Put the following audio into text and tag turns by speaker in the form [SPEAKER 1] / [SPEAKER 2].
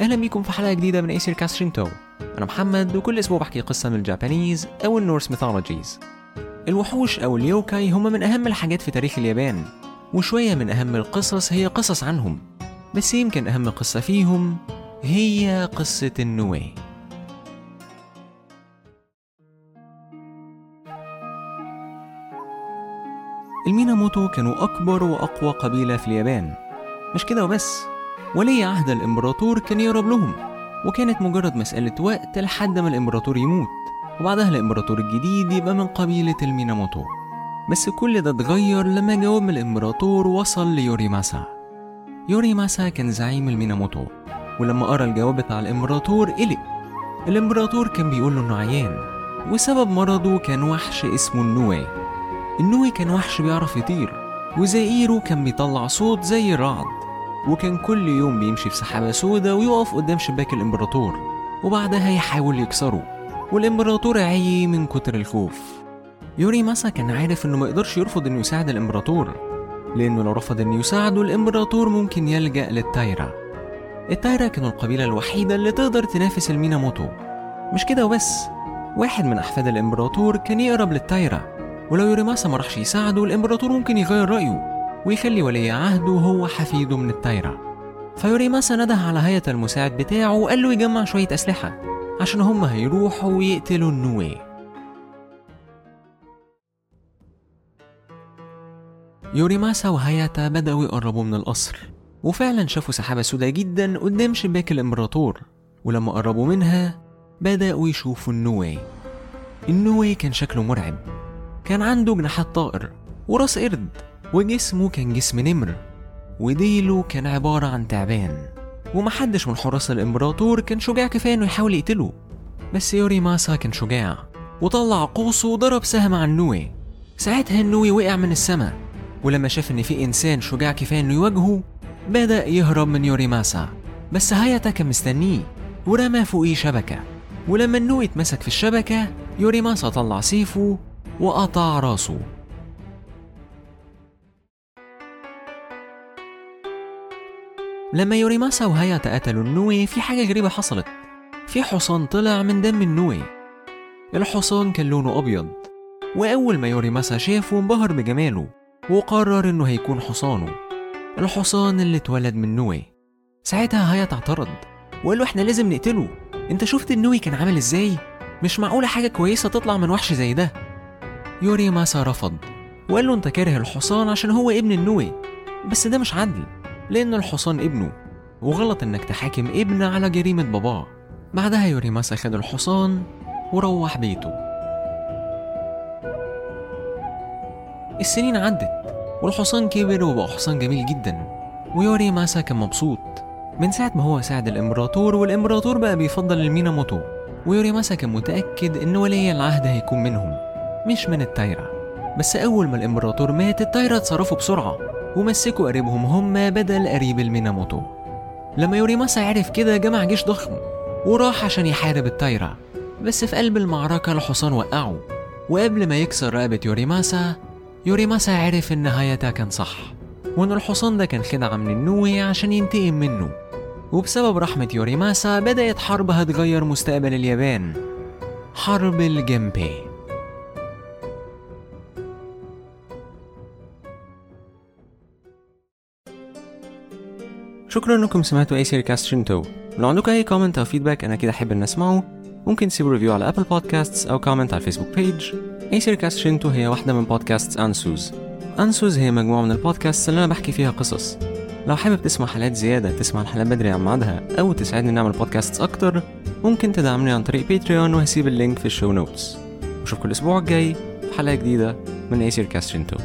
[SPEAKER 1] أهلا بيكم في حلقة جديدة من ايسير كاسترينتو أنا محمد وكل أسبوع بحكي قصة من ال Japanese أو ال Norse mythologies الوحوش أو ال yokai هم من أهم الحاجات في تاريخ اليابان وشوية من أهم القصص هي قصص عنهم بس يمكن أهم قصة فيهم هي قصة النوي الميناموتو كانوا أكبر وأقوى قبيلة في اليابان. مش كده وبس. ولي عهد الإمبراطور كان يهرب لهم وكانت مجرد مسألة وقت لحد ما الإمبراطور يموت وبعدها الإمبراطور الجديد يبقى من قبيلة الميناموتو. بس كل ده اتغير لما جواب من الإمبراطور وصل ليوريماسا يوريماسا كان زعيم الميناموتو ولما قرأ الجواب بتاع الإمبراطور قلق. الإمبراطور كان بيقول له إنه عيان وسبب مرضه كان وحش اسمه النوي. النوي كان وحش بيعرف يطير وزئيره كان بيطلع صوت زي الرعد. وكان كل يوم بيمشي في سحابة سودة ويقف قدام شباك الإمبراطور وبعدها يحاول يكسره والإمبراطور عيي من كتر الخوف. يوريماسا كان عارف إنه ما يقدرش يرفض إنه يساعد الإمبراطور لأنه لو رفض إنه يساعده الإمبراطور ممكن يلجأ للتايرا التايرا كانوا القبيلة الوحيدة اللي تقدر تنافس الميناموتو. مش كده وبس واحد من أحفاد الإمبراطور كان يقرب للتايرا ولو يوريماسا ما راحش يساعده الإمبراطور ممكن يغير رأيه. ويخلي ولي عهده هو حفيده من التايرا فيوريماسا نده على هيئة المساعد بتاعه وقال له يجمع شوية أسلحة عشان هم هيروحوا ويقتلوا النوي يوريماسا وهاياتا بدأوا يقربوا من القصر وفعلا شافوا سحابة سوداء جدا قدام شباك الإمبراطور ولما قربوا منها بدأوا يشوفوا النوي النوي كان شكله مرعب كان عنده جناحات طائر وراس قرد. وجسمه كان جسم نمر وديله كان عبارة عن تعبان. ومحدش من حراس الإمبراطور كان شجاع كفاية إنه يحاول يقتله. بس يوري ماسا كان شجاع وطلع قوسه وضرب سهم على النوي ساعتها النوي وقع من السماء ولما شاف إن في إنسان شجاع كفاية إنه يواجهه بدأ يهرب من يوري ماسا. بس هاياتا كان مستنيه ورمى فوقيه شبكة. ولما النوي اتمسك في الشبكة يوري ماسا طلع سيفه وقطع راسه. لما يوريماسا وهاياتا قتلوا النوي في حاجة غريبة حصلت. في حصان طلع من دم النوي. الحصان كان لونه أبيض. وأول ما يوريماسا شافه انبهر بجماله وقرر إنه هيكون حصانه. الحصان اللي اتولد من نوي. ساعتها هاياتا اعترض وقال له إحنا لازم نقتله. أنت شفت النوي كان عامل إزاي؟ مش معقولة حاجة كويسة تطلع من وحش زي ده. يوري ماسا رفض. وقال له أنت كاره الحصان عشان هو ابن النوي. بس ده مش عدل. لأن الحصان ابنه وغلط إنك تحاكم ابن على جريمة باباه بعدها يوريماسا خد الحصان وروح بيته. السنين عدت والحصان كبر وبقى حصان جميل جدا ويوريماسا كان مبسوط. من ساعة ما هو ساعد الإمبراطور والإمبراطور بقى بيفضل الميناموتو ويوريماسا كان متأكد إن ولي العهد هيكون منهم مش من التايرا بس أول ما الإمبراطور مات التايرا اتصرفوا بسرعة. ومسكوا قريبهم هم بدل قريب الميناموتو. لما يوريماسا عرف كده جمع جيش ضخم وراح عشان يحارب التايرا بس في قلب المعركة الحصان وقعه وقبل ما يكسر رقبة يوريماسا يوريماسا عرف إن هاياتا كان صح وإن الحصان ده كان خدعة من النوي عشان ينتقم منه. وبسبب رحمة يوريماسا بدأت حرب هتغير مستقبل اليابان. حرب الجنبي شكرا إنكم سمعتوا أي سير كاست شنتو. لو عندكم أي comment أو feedback أنا كده أحب إن اسمعه ممكن تسيبوا review على Apple Podcasts أو comment على الفيسبوك page أي سير كاست شنتو هي واحدة من بودكاست انسوز انسوز هي مجموعة من البودكاست اللي أنا بحكي فيها قصص. لو حابب تسمع حلقات زيادة تسمع الحلقات بدري عن ميعادها أو تساعدني نعمل بودكاست أكتر ممكن تدعمني عن طريق Patreon وهسيب ال link في ال show notes واشوفكم الأسبوع الجاي في حلقة جديدة من أي سير كاست شنتو.